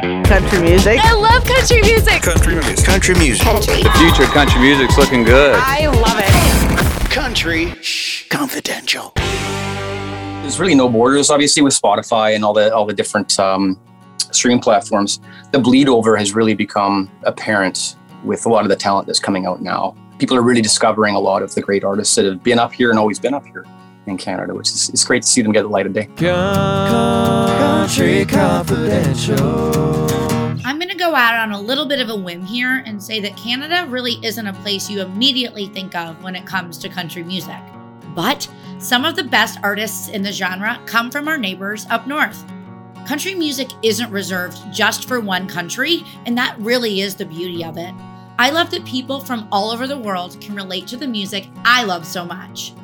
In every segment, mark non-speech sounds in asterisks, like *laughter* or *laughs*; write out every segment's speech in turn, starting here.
Country music. I love country music. Country music. Country music. Country. The future of country music's looking good. I love it. Country Shh, Confidential. There's really no borders, obviously, with Spotify and all the all the different um, stream platforms. The bleed over has really become apparent with a lot of the talent that's coming out now. People are really discovering a lot of the great artists that have been up here and always been up here in Canada, which is it's great to see them get the light of day. Country Confidential. I'm going to go out on a little bit of a whim here and say that Canada really isn't a place you immediately think of when it comes to country music. But some of the best artists in the genre come from our neighbors up north. Country music isn't reserved just for one country, and that really is the beauty of it. I love that people from all over the world can relate to the music I love so much.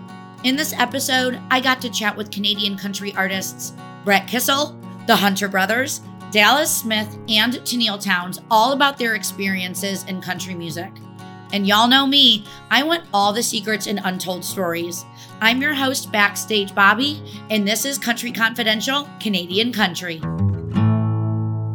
In this episode, I got to chat with Canadian country artists Brett Kissel, the Hunter Brothers, Dallas Smith, and Tenille Townes all about their experiences in country music. And y'all know me, I want all the secrets and untold stories. I'm your host, Backstage Bobby, and this is Country Confidential Canadian Country.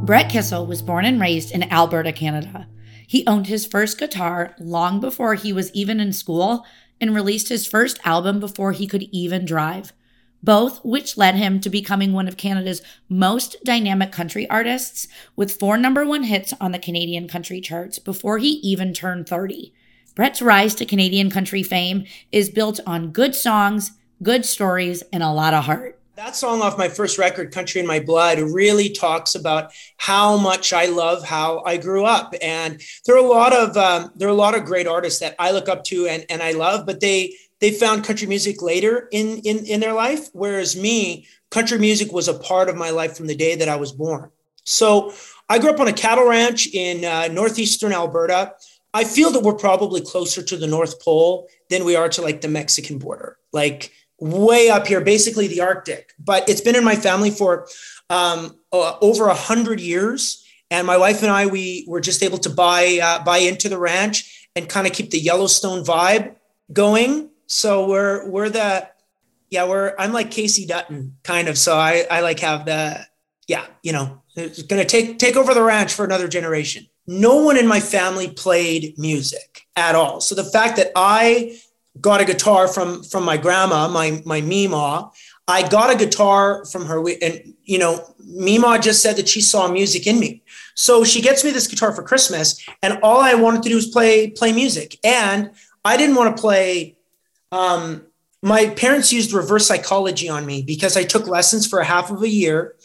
Brett Kissel was born and raised in Alberta, Canada. He owned his first guitar long before he was even in school and released his first album before he could even drive, both which led him to becoming one of Canada's most dynamic country artists with four number one hits on the Canadian country charts before he even turned 30. Brett's rise to Canadian country fame is built on good songs, good stories, and a lot of heart. That song off my first record, Country in My Blood, really talks about how much I love how I grew up. And there are a lot of um, there are a lot of great artists that I look up to and, and I love, but they they found country music later in, in in their life. Whereas me, country music was a part of my life from the day that I was born. So I grew up on a cattle ranch in uh, northeastern Alberta. I feel that we're probably closer to the North Pole than we are to like the Mexican border. Like way up here, basically the Arctic. But it's been in my family for um, uh, over a hundred years, and my wife and I we were just able to buy uh, buy into the ranch and kind of keep the Yellowstone vibe going. So we're we're the yeah we're I'm like Kayce Dutton kind of. So I I like have the yeah you know it's gonna take take over the ranch for another generation. No one in my family played music at all. So the fact that I got a guitar from from my grandma, my my Mima. I got a guitar from her, and you know, Mima just said that she saw music in me. So she gets me this guitar for Christmas, and all I wanted to do was play play music. And I didn't want to play. Um, my parents used reverse psychology on me because I took lessons for a half of a year,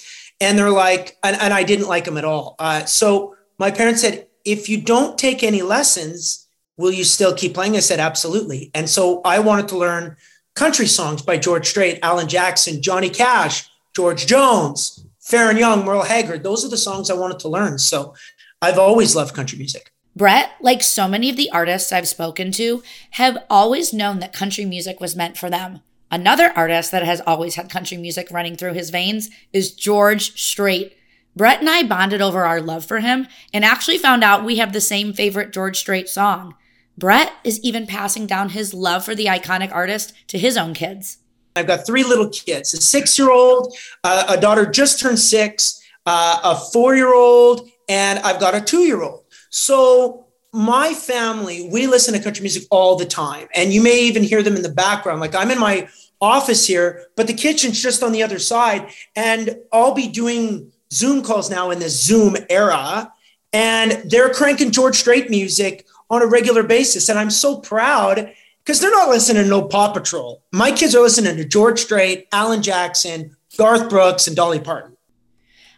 and they're like, and, and I didn't like them at all. Uh, so my parents said, if you don't take any lessons, will you still keep playing? I said, absolutely. And so I wanted to learn country songs by George Strait, Alan Jackson, Johnny Cash, George Jones, Faron Young, Merle Haggard. Those are the songs I wanted to learn. So I've always loved country music. Brett, like so many of the artists I've spoken to, have always known that country music was meant for them. Another artist that has always had country music running through his veins is George Strait. Brett and I bonded over our love for him and actually found out we have the same favorite George Strait song. Brett is even passing down his love for the iconic artist to his own kids. I've got three little kids a six year old, uh, a daughter just turned six, uh, a four year old, and I've got a two year old. So, my family, we listen to country music all the time. And you may even hear them in the background. Like I'm in my office here, but the kitchen's just on the other side. And I'll be doing Zoom calls now in the Zoom era. And they're cranking George Strait music on a regular basis. And I'm so proud because they're not listening to no Paw Patrol. My kids are listening to George Strait, Alan Jackson, Garth Brooks, and Dolly Parton.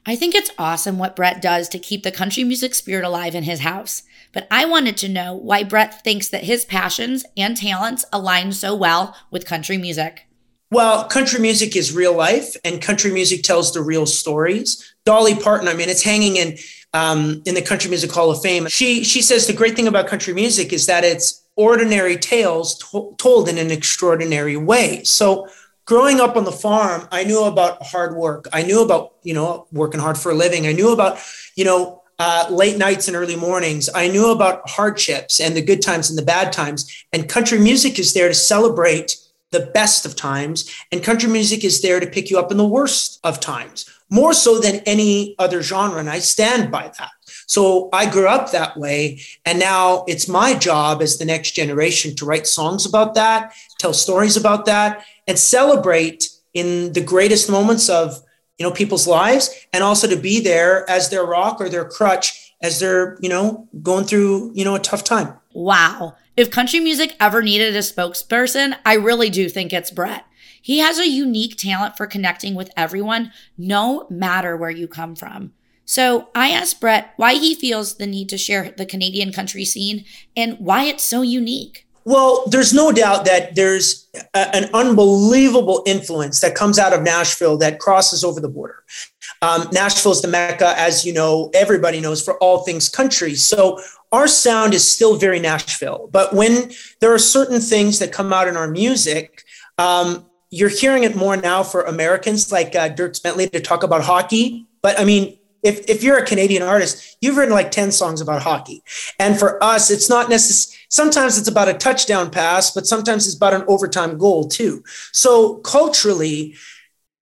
I think it's awesome what Brett does to keep the country music spirit alive in his house. But I wanted to know why Brett thinks that his passions and talents align so well with country music. Well, country music is real life, and country music tells the real stories. Dolly Parton, I mean, it's hanging in um, in the Country Music Hall of Fame. She she says the great thing about country music is that it's ordinary tales to- told in an extraordinary way. So growing up on the farm, I knew about hard work. I knew about you know working hard for a living. I knew about you know uh, late nights and early mornings. I knew about hardships and the good times and the bad times. And country music is there to celebrate the best of times, and country music is there to pick you up in the worst of times. More so than any other genre. And I stand by that. So I grew up that way. And now it's my job as the next generation to write songs about that, tell stories about that, and celebrate in the greatest moments of you know people's lives and also to be there as their rock or their crutch as they're you know going through you know a tough time wow if country music ever needed a spokesperson i really do think it's brett he has a unique talent for connecting with everyone no matter where you come from so I asked Brett why he feels the need to share the Canadian country scene and why it's so unique. Well, there's no doubt that there's a, an unbelievable influence that comes out of Nashville that crosses over the border. Um, Nashville is the mecca, as you know, everybody knows for all things country. So our sound is still very Nashville. But when there are certain things that come out in our music, um, you're hearing it more now for Americans like uh, Dierks Bentley to talk about hockey. But I mean, if, if you're a Canadian artist, you've written like 10 songs about hockey. And for us, it's not necessarily, sometimes it's about a touchdown pass, but sometimes it's about an overtime goal too. So culturally,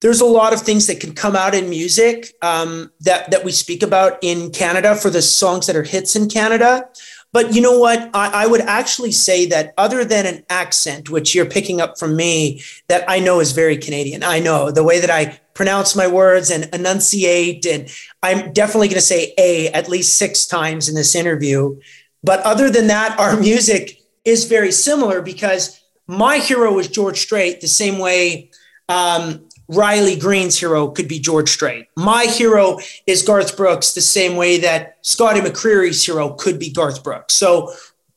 there's a lot of things that can come out in music um, that, that we speak about in Canada for the songs that are hits in Canada. But you know what? I, I, would actually say that other than an accent, which you're picking up from me, that I know is very Canadian. I know the way that I pronounce my words and enunciate. And I'm definitely going to say A at least six times in this interview. But other than that, *laughs* our music is very similar because my hero was George Strait, the same way um, Riley Green's hero could be George Strait. My hero is Garth Brooks, the same way that Scotty McCreery's hero could be Garth Brooks. So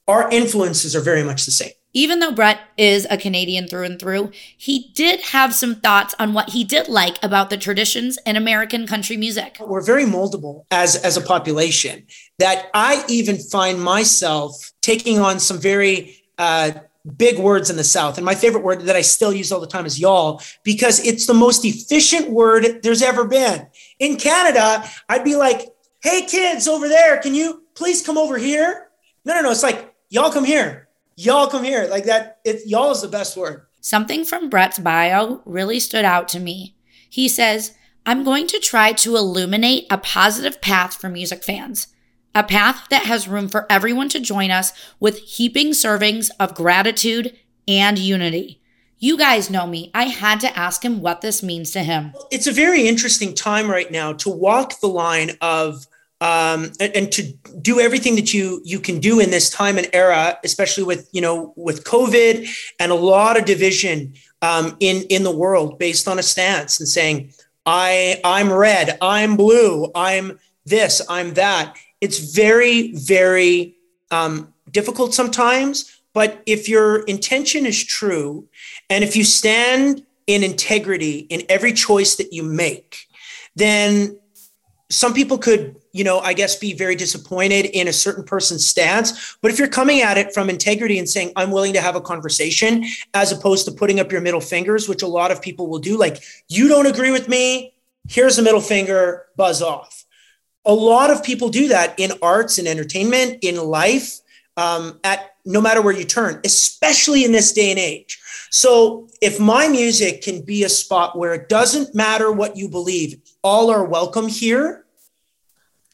our influences are very much the same. Even though Brett is a Canadian through and through, he did have some thoughts on what he did like about the traditions in American country music. We're very moldable as, as a population that I even find myself taking on some very uh, big words in the South. And my favorite word that I still use all the time is y'all, because it's the most efficient word there's ever been. In Canada, I'd be like, hey, kids over there, can you please come over here? No, no, no. It's like, y'all come here. Y'all come here. Like that. It, y'all is the best word. Something from Brett's bio really stood out to me. He says, I'm going to try to illuminate a positive path for music fans a path that has room for everyone to join us with heaping servings of gratitude and unity. You guys know me. I had to ask him what this means to him. It's a very interesting time right now to walk the line of um, and, to do everything that you you can do in this time and era, especially with you know with COVID and a lot of division um, in in the world based on a stance and saying I I'm red, I'm blue, I'm this, I'm that it's very, very um, difficult sometimes. But if your intention is true, and if you stand in integrity in every choice that you make, then some people could, you know, I guess be very disappointed in a certain person's stance. But if you're coming at it from integrity and saying, I'm willing to have a conversation, as opposed to putting up your middle fingers, which a lot of people will do, like, you don't agree with me, here's a middle finger, buzz off a lot of people do that in arts and entertainment, in life, um, at no matter where you turn, especially in this day and age. So if my music can be a spot where it doesn't matter what you believe, all are welcome here,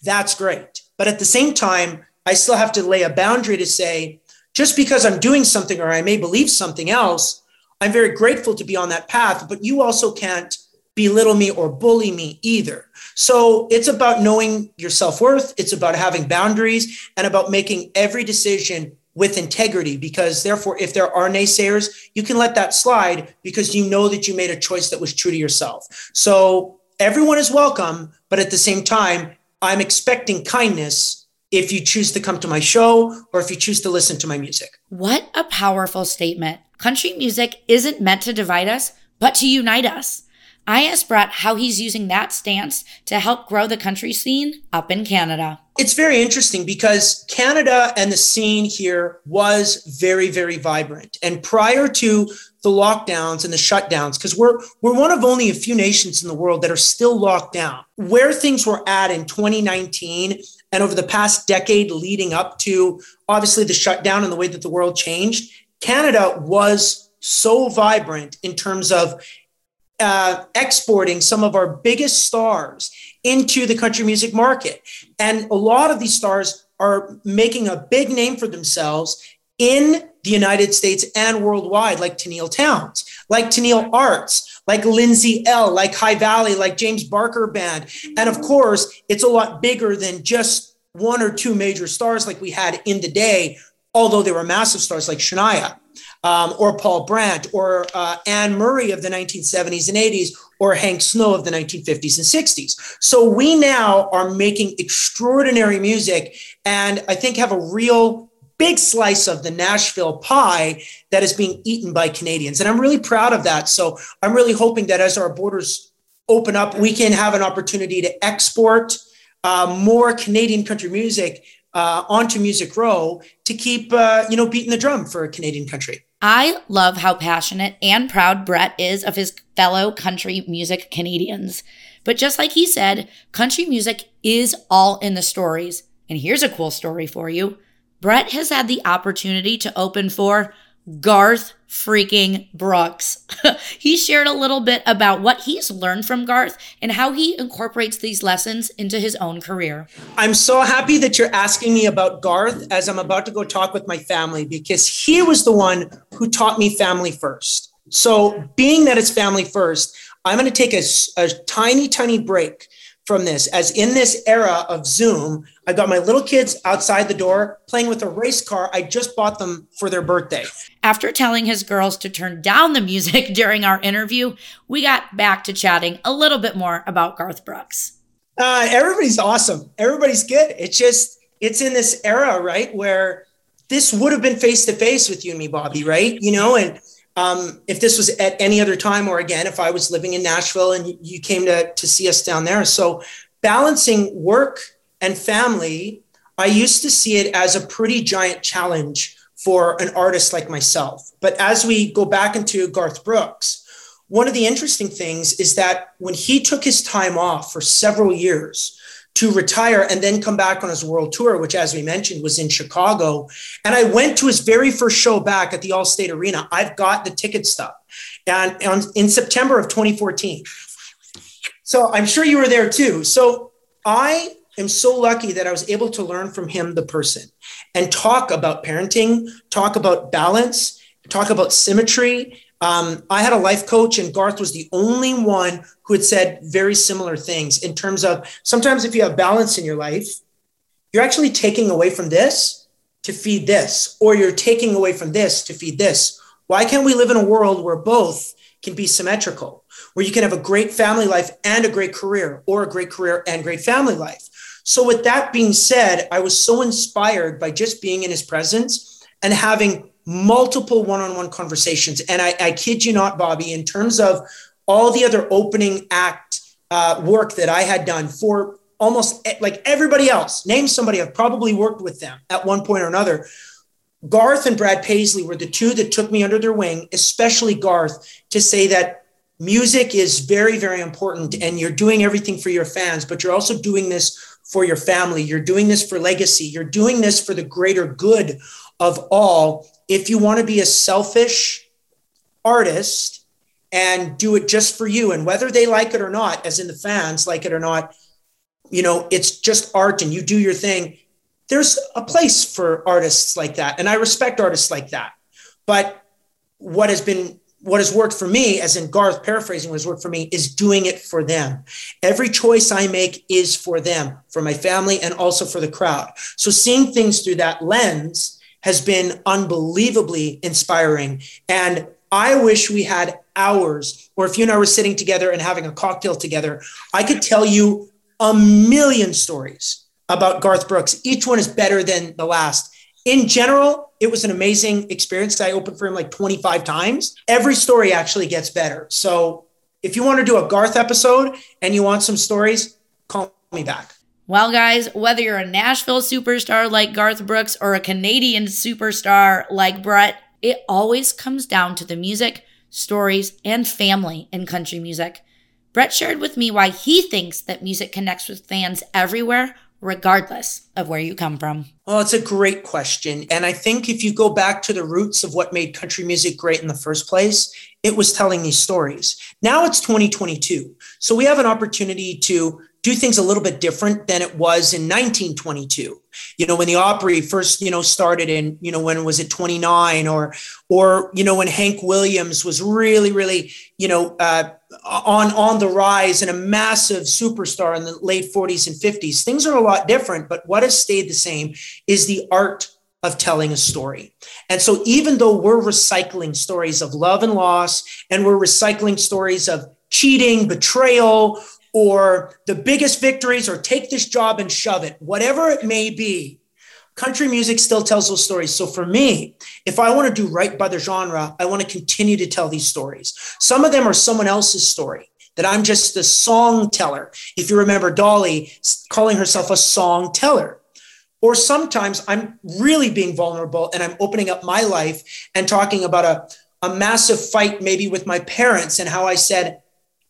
that's great. But at the same time, I still have to lay a boundary to say, just because I'm doing something or I may believe something else, I'm very grateful to be on that path, but you also can't belittle me or bully me either. So it's about knowing your self worth. It's about having boundaries and about making every decision with integrity because therefore if there are naysayers you can let that slide because you know that you made a choice that was true to yourself so everyone is welcome but at the same time i'm expecting kindness if you choose to come to my show or if you choose to listen to my music what a powerful statement country music isn't meant to divide us but to unite us I asked Brett how he's using that stance to help grow the country scene up in Canada. It's very interesting because Canada and the scene here was very, very vibrant. And prior to the lockdowns and the shutdowns, because we're we're one of only a few nations in the world that are still locked down. Where things were at in 2019 and over the past decade leading up to obviously the shutdown and the way that the world changed, Canada was so vibrant in terms of uh, exporting some of our biggest stars into the country music market. And a lot of these stars are making a big name for themselves in the United States and worldwide, like Tenille Townes, like Tenille Arts, like Lindsay Ell, like High Valley, like James Barker Band. And of course, it's a lot bigger than just one or two major stars like we had in the day, although there were massive stars like Shania. Um, or Paul Brandt, or uh, Anne Murray of the 1970s and 80s, or Hank Snow of the 1950s and 60s. So we now are making extraordinary music and I think have a real big slice of the Nashville pie that is being eaten by Canadians. And I'm really proud of that. So I'm really hoping that as our borders open up, we can have an opportunity to export uh, more Canadian country music uh, onto Music Row to keep, uh, you know, beating the drum for a Canadian country. I love how passionate and proud Brett is of his fellow country music Canadians. But just like he said, country music is all in the stories. And here's a cool story for you. Brett has had the opportunity to open for Garth freaking Brooks. *laughs* he shared a little bit about what he's learned from Garth and how he incorporates these lessons into his own career. I'm so happy that you're asking me about Garth as I'm about to go talk with my family because he was the one who taught me family first. So, being that it's family first, I'm going to take a, a tiny, tiny break from this as in this era of Zoom, I got my little kids outside the door playing with a race car I just bought them for their birthday. After telling his girls to turn down the music *laughs* during our interview, we got back to chatting a little bit more about Garth Brooks. Uh, everybody's awesome. Everybody's good. It's just, it's in this era, right? Where this would have been face to face with you and me, Bobby, right? You know, and um, if this was at any other time or again if i was living in nashville and you came to, to see us down there. So balancing work and family i used to see it as a pretty giant challenge for an artist like myself. But as we go back into garth brooks one of the interesting things is that when he took his time off for several years to retire and then come back on his world tour, which, as we mentioned, was in Chicago. And I went to his very first show back at the Allstate Arena. I've got the ticket stub, and on, in September of 2014. So I'm sure you were there too. So I am so lucky that I was able to learn from him, the person, and talk about parenting, talk about balance, talk about symmetry, um, I had a life coach, and Garth was the only one who had said very similar things in terms of sometimes if you have balance in your life, you're actually taking away from this to feed this, or you're taking away from this to feed this. Why can't we live in a world where both can be symmetrical, where you can have a great family life and a great career, or a great career and great family life? So, with that being said, I was so inspired by just being in his presence and having multiple one-on-one conversations. And I, I kid you not bobby in terms of all the other opening act uh, work that i had done for almost like everybody else name somebody i've probably worked with them at one point or another. Garth and brad paisley were the two that took me under their wing especially garth to say that music is very very important and you're doing everything for your fans but you're also doing this for your family. You're doing this for legacy. You're doing this for the greater good of all if you want to be a selfish artist and do it just for you and whether they like it or not as in the fans like it or not you know it's just art and you do your thing. There's a place for artists like that and i respect artists like that. But what has been what has worked for me as in garth paraphrasing what has worked for me is doing it for them. Every choice i make is for them for my family and also for the crowd. So seeing things through that lens has been unbelievably inspiring. And I wish we had hours, or if you and I were sitting together and having a cocktail together, I could tell you a million stories about Garth Brooks. Each one is better than the last. In general, it was an amazing experience. I opened for him like 25 times. Every story actually gets better. So if you want to do a Garth episode and you want some stories, call me back. Well, guys, whether you're a Nashville superstar like Garth Brooks or a Canadian superstar like Brett, it always comes down to the music, stories, and family in country music. Brett shared with me why he thinks that music connects with fans everywhere regardless of where you come from? Well, it's a great question. And I think if you go back to the roots of what made country music great in the first place, it was telling these stories. Now it's 2022. So we have an opportunity to do things a little bit different than it was in 1922 you know when the opry first you know started in you know when was it 29 or or you know when hank williams was really really you know uh, on on the rise and a massive superstar in the late 40s and 50s things are a lot different but what has stayed the same is the art of telling a story. And so, even though we're recycling stories of love and loss, and we're recycling stories of cheating, betrayal, or the biggest victories or take this job and shove it, whatever it may be, country music still tells those stories. So for me, if I want to do right by the genre, I want to continue to tell these stories. Some of them are someone else's story that I'm just the song teller. If you remember Dolly calling herself a song teller. Or sometimes I'm really being vulnerable and I'm opening up my life and talking about a, a massive fight, maybe with my parents, and how I said,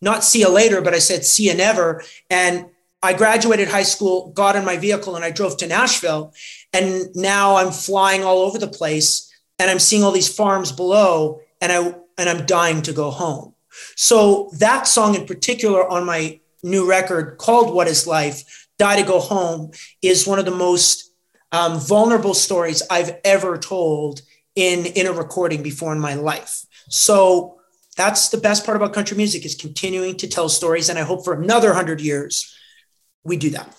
not see you later, but I said, see you never. And I graduated high school, got in my vehicle, and I drove to Nashville. And now I'm flying all over the place and I'm seeing all these farms below and I and I'm dying to go home. So that song in particular on my new record called What is Life, Die to Go Home, is one of the most um, vulnerable stories I've ever told in, in a recording before in my life. So that's the best part about country music is continuing to tell stories. And I hope for another 100 years, we do that.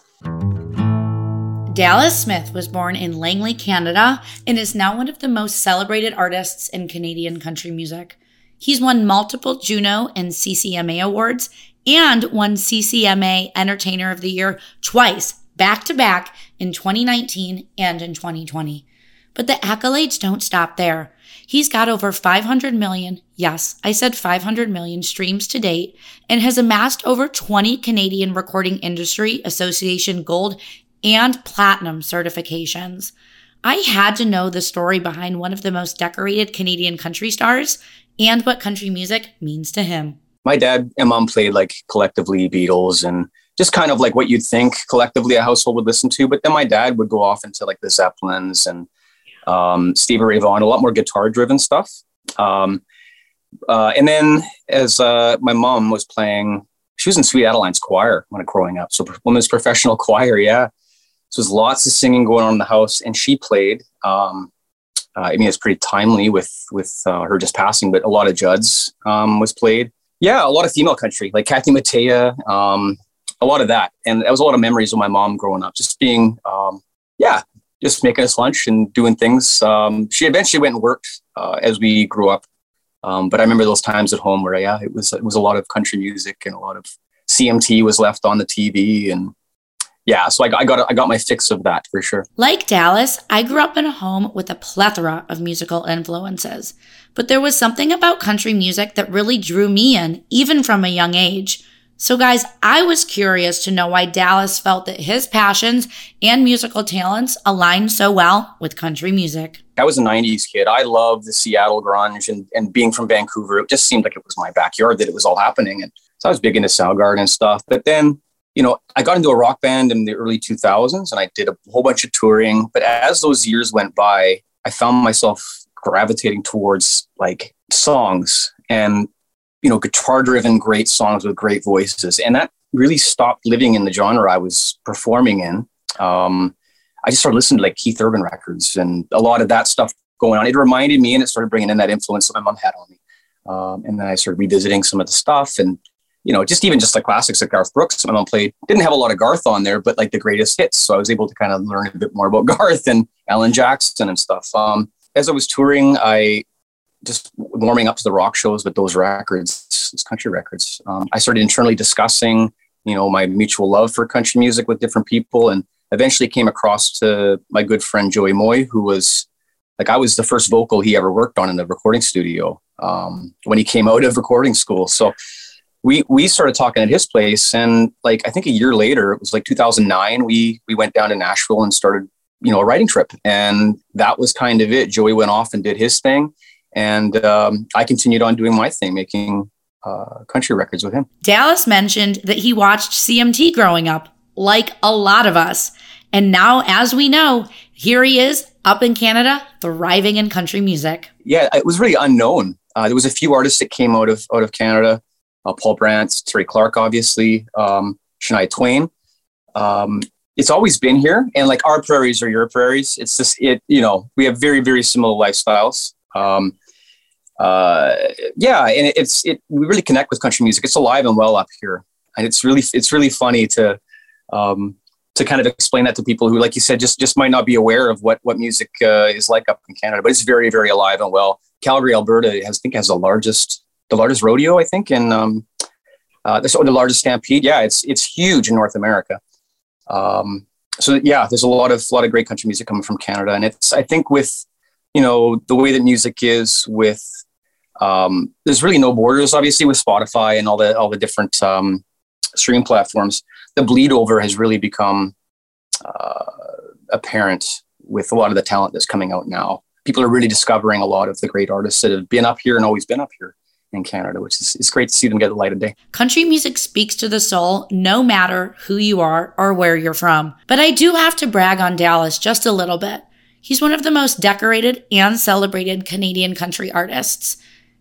Dallas Smith was born in Langley, Canada, and is now one of the most celebrated artists in Canadian country music. He's won multiple Juno and CCMA awards and won CCMA Entertainer of the Year twice, back to back, in 2019 and in 2020. But the accolades don't stop there. He's got over 500 million, yes, I said 500 million streams to date, and has amassed over 20 Canadian Recording Industry Association Gold and Platinum certifications. I had to know the story behind one of the most decorated Canadian country stars and what country music means to him. My dad and mom played like collectively Beatles and just kind of like what you'd think collectively a household would listen to. But then my dad would go off into like the Zeppelins and um, Stevie Ray Vaughan, a lot more guitar driven stuff. Um, uh, and then as uh, my mom was playing, she was in Sweet Adeline's choir when I growing up. So women's professional choir, yeah. So there's lots of singing going on in the house, and she played. Um, uh, I mean, it's pretty timely with with uh, her just passing, but a lot of Judd's um, was played. Yeah, a lot of female country, like Kathy Mattea, um, a lot of that, and that was a lot of memories of my mom growing up, just being, um, yeah, just making us lunch and doing things. Um, she eventually went and worked uh, as we grew up. Um, but I remember those times at home where, yeah, it was it was a lot of country music and a lot of CMT was left on the TV, and yeah, so I, I got I got my fix of that for sure. Like Dallas, I grew up in a home with a plethora of musical influences, but there was something about country music that really drew me in, even from a young age. So, guys, I was curious to know why Dallas felt that his passions and musical talents aligned so well with country music. I was a 90s kid. I loved the Seattle grunge and, and being from Vancouver, it just seemed like it was my backyard that it was all happening. And so I was big into Soundgarden and stuff. But then, you know, I got into a rock band in the early 2000s and I did a whole bunch of touring. But as those years went by, I found myself gravitating towards like songs and you know, guitar driven, great songs with great voices. And that really stopped living in the genre I was performing in. Um, I just started listening to like Keith Urban records and a lot of that stuff going on. It reminded me and it started bringing in that influence that my mom had on me. Um, and then I started revisiting some of the stuff and, you know, just even just the classics like Garth Brooks. My mom played, didn't have a lot of Garth on there, but like the greatest hits. So I was able to kind of learn a bit more about *laughs* Garth and Alan Jackson and stuff. Um, as I was touring, I just warming up to the rock shows with those records, those country records. Um, I started internally discussing, you know, my mutual love for country music with different people, and eventually came across to my good friend Joey Moi, who was like I was the first vocal he ever worked on in the recording studio um, when he came out of recording school. So we we started talking at his place, and like I think a year later, it was like 2009. We we went down to Nashville and started you know a writing trip, and that was kind of it. Joey went off and did his thing and um, I continued on doing my thing, making uh, country records with him. Dallas mentioned that he watched CMT growing up, like a lot of us. And now, as we know, here he is up in Canada, thriving in country music. Yeah, it was really unknown. Uh, there was a few artists that came out of out of Canada. Uh, Paul Brandt, Terri Clark, obviously, um, Shania Twain. Um, it's always been here, and like our prairies are your prairies. It's just it. You know, we have very very similar lifestyles. Um, uh, yeah, and it's it. We really connect with country music. It's alive and well up here, and it's really it's really funny to um, to kind of explain that to people who, like you said, just just might not be aware of what what music uh, is like up in Canada. But it's very very alive and well. Calgary, Alberta, has I think has the largest the largest rodeo. I think and um, uh, the, the largest stampede. Yeah, it's it's huge in North America. Um, so yeah, there's a lot of lot of great country music coming from Canada, and it's I think with you know the way that music is with um, there's really no borders obviously with spotify and all the all the different um, stream platforms the bleed over has really become uh, apparent with a lot of the talent that's coming out now people are really discovering a lot of the great artists that have been up here and always been up here in Canada, which is it's great to see them get the light of day. Country music speaks to the soul no matter who you are or where you're from. But I do have to brag on Dallas just a little bit. He's one of the most decorated and celebrated Canadian country artists.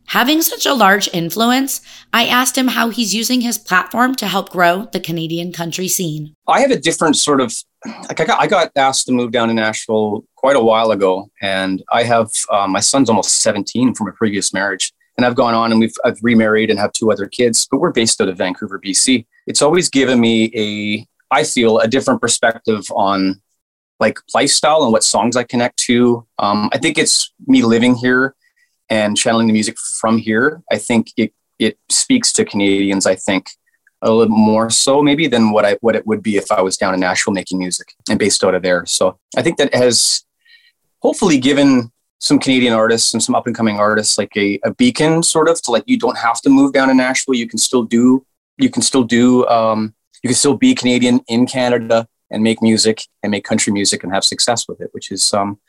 Having such a large influence, I asked him how he's using his platform to help grow the Canadian country scene. I have a different sort of like I got, I got asked to move down to Nashville quite a while ago, and I have um, my son's almost 17 from a previous marriage, and I've gone on and we've I've remarried and have two other kids, but we're based out of Vancouver, BC. It's always given me a I feel a different perspective on like lifestyle and what songs I connect to. Um, I think it's me living here and channeling the music from here, I think it it speaks to Canadians. I think a little more so maybe than what I what it would be if I was down in Nashville making music and based out of there. So I think that has hopefully given some Canadian artists and some up and coming artists like a, a beacon sort of to like you don't have to move down to Nashville. You can still do you can still do um, you can still be Canadian in Canada and make music and make country music and have success with it, which is um,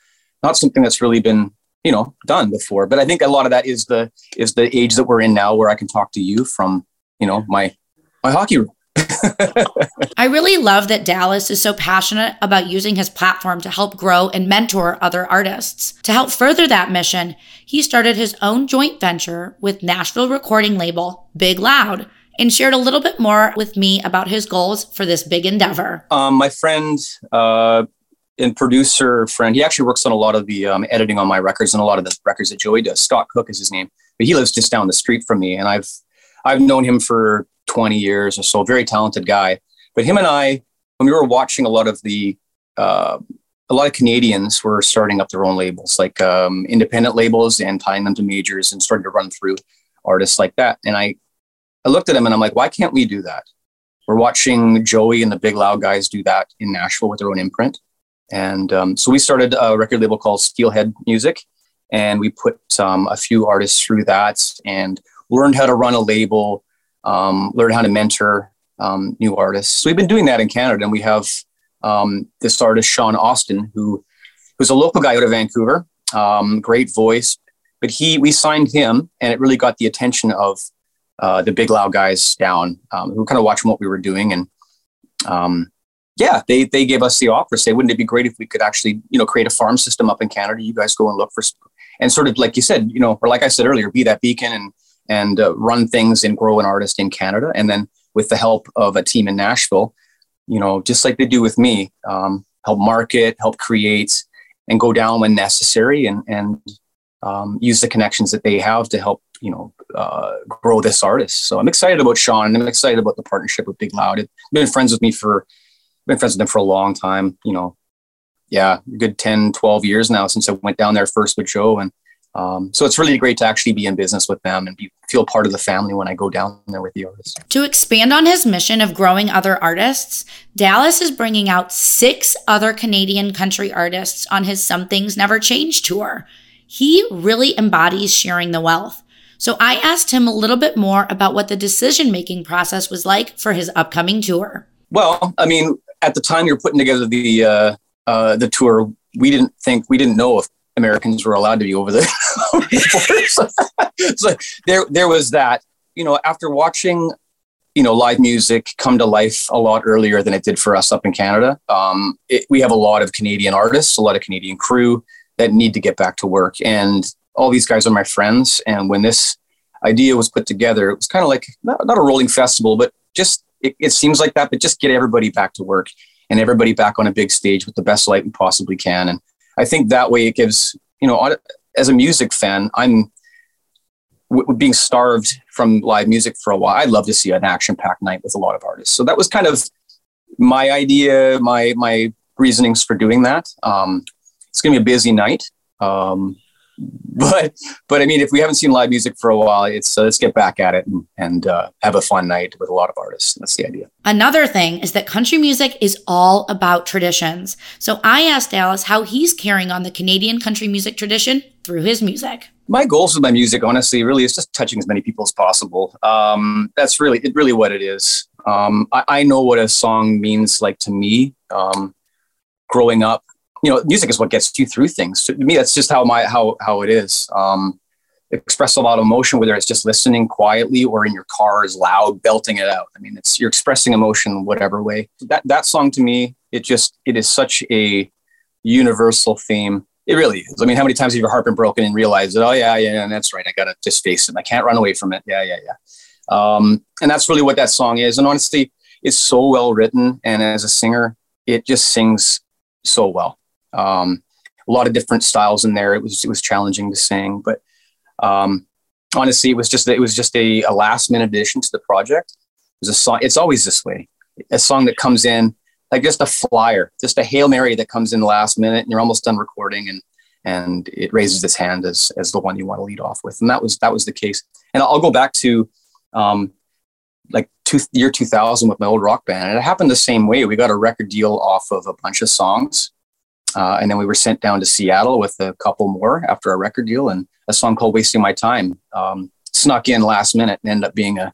not something that's really been you know done before but i think a lot of that is the is the age that we're in now where i can talk to you from you know my my hockey room *laughs* I really love that Dallas is so passionate about using his platform to help grow and mentor other artists. To help further that mission, he started his own joint venture with Nashville recording label Big Loud and shared a little bit more with me about his goals for this big endeavor. Um, my friend uh, and producer friend. He actually works on a lot of the um, editing on my records and a lot of the records that Joey does. Scott Cook is his name, but he lives just down the street from me, and I've I've known him for 20 years or so. Very talented guy. But him and I, when we were watching a lot of the uh, a lot of Canadians were starting up their own labels, like um, independent labels, and tying them to majors, and starting to run through artists like that. And I I looked at him and I'm like, why can't we do that? We're watching Joey and the Big Loud guys do that in Nashville with their own imprint. And um, so we started a record label called Steelhead Music, and we put um, a few artists through that and learned how to run a label, um, learned how to mentor um, new artists. So we've been doing that in Canada, and we have um, this artist Sean Austin, who who's a local guy out of Vancouver, um, great voice, but he we signed him, and it really got the attention of uh, the big loud guys down who were kind of watching what we were doing and um, yeah, they they gave us the offer. Say, wouldn't it be great if we could actually, you know, create a farm system up in Canada? You guys go and look for, and sort of like you said, you know, or like I said earlier, be that beacon and and uh, run things and grow an artist in Canada, and then with the help of a team in Nashville, you know, just like they do with me, um, help market, help create, and go down when necessary, and and um, use the connections that they have to help, you know, uh, grow this artist. So I'm excited about Sean, and I'm excited about the partnership with Big Loud. It's been friends with me for been friends with them for a long time, you know, yeah, good 10, 12 years now since I went down there first with Joe. And um, so it's really great to actually be in business with them and be, feel part of the family when I go down there with the artists. To expand on his mission of growing other artists, Dallas is bringing out six other Canadian country artists on his Some Things Never Change tour. He really embodies sharing the wealth. So I asked him a little bit more about what the decision making process was like for his upcoming tour. Well, I mean, at the time you're putting together the uh, uh, the tour, we didn't think we didn't know if Americans were allowed to be over there. *laughs* so there there was that. You know, after watching you know live music come to life a lot earlier than it did for us up in Canada. Um, it, we have a lot of Canadian artists, a lot of Canadian crew that need to get back to work, and all these guys are my friends. And when this idea was put together, it was kind of like not, not, a rolling festival, but just it, it seems like that. But just get everybody back to work and everybody back on a big stage with the best light we possibly can. And I think that way it gives you know as a music fan, I'm w- being starved from live music for a while. I'd love to see an action-packed night with a lot of artists. So that was kind of my idea, my my reasonings for doing that. Um, it's going to be a busy night, um, *laughs* but but I mean, if we haven't seen live music for a while, it's uh, let's get back at it and, and uh, have a fun night with a lot of artists. That's the idea. Another thing is that country music is all about traditions. So I asked Dallas how he's carrying on the Canadian country music tradition through his music. My goals with my music, honestly, really is just touching as many people as possible. Um, that's really, it, really what it is. Um, I, I, know what a song means like to me. Um, growing up, you know, music is what gets you through things. To me, that's just how my how how it is. Um, express a lot of emotion, whether it's just listening quietly or in your car is loud, belting it out. I mean, it's you're expressing emotion whatever way. That that song to me, it just it is such a universal theme it really is. I mean, how many times have your heart been broken and realized that, oh, yeah, yeah, yeah, that's right. I got to just face it. I can't run away from it. Yeah, yeah, yeah. Um, and that's really what that song is. And honestly, it's so well written. And as a singer, it just sings so well. Um, a lot of different styles in there. It was, it was challenging to sing, but um, honestly, it was just, it was just a, a last minute addition to the project. It was a song. It's always this way. A song that comes in like just a flyer, just a hail mary that comes in last minute, and you're almost done recording, and and it raises its hand as as the one you want to lead off with, and that was that was the case. And I'll go back to um, like two, year 2000 with my old rock band, and it happened the same way. We got a record deal off of a bunch of songs, uh, and then we were sent down to Seattle with a couple more after a record deal, and a song called "Wasting My Time" um, snuck in last minute and ended up being a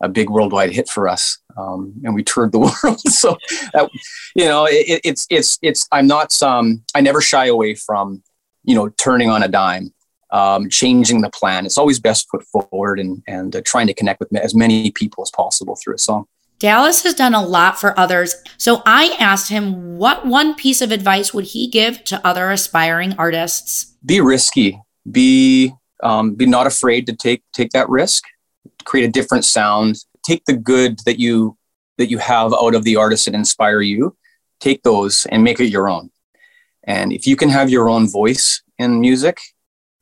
a big worldwide hit for us, um, and we toured the *laughs* world. so, that, you know, it, it's it's it's. I'm not. Um, I never shy away from, you know, turning on a dime, um, changing the plan. It's always best foot forward and and uh, trying to connect with as many people as possible through a song. Dallas has done a lot for others, so I asked him what one piece of advice would he give to other aspiring artists. Be risky. Be um, be not afraid to take take that risk create a different sound take the good that you that you have out of the artists that inspire you take those and make it your own and if you can have your own voice in music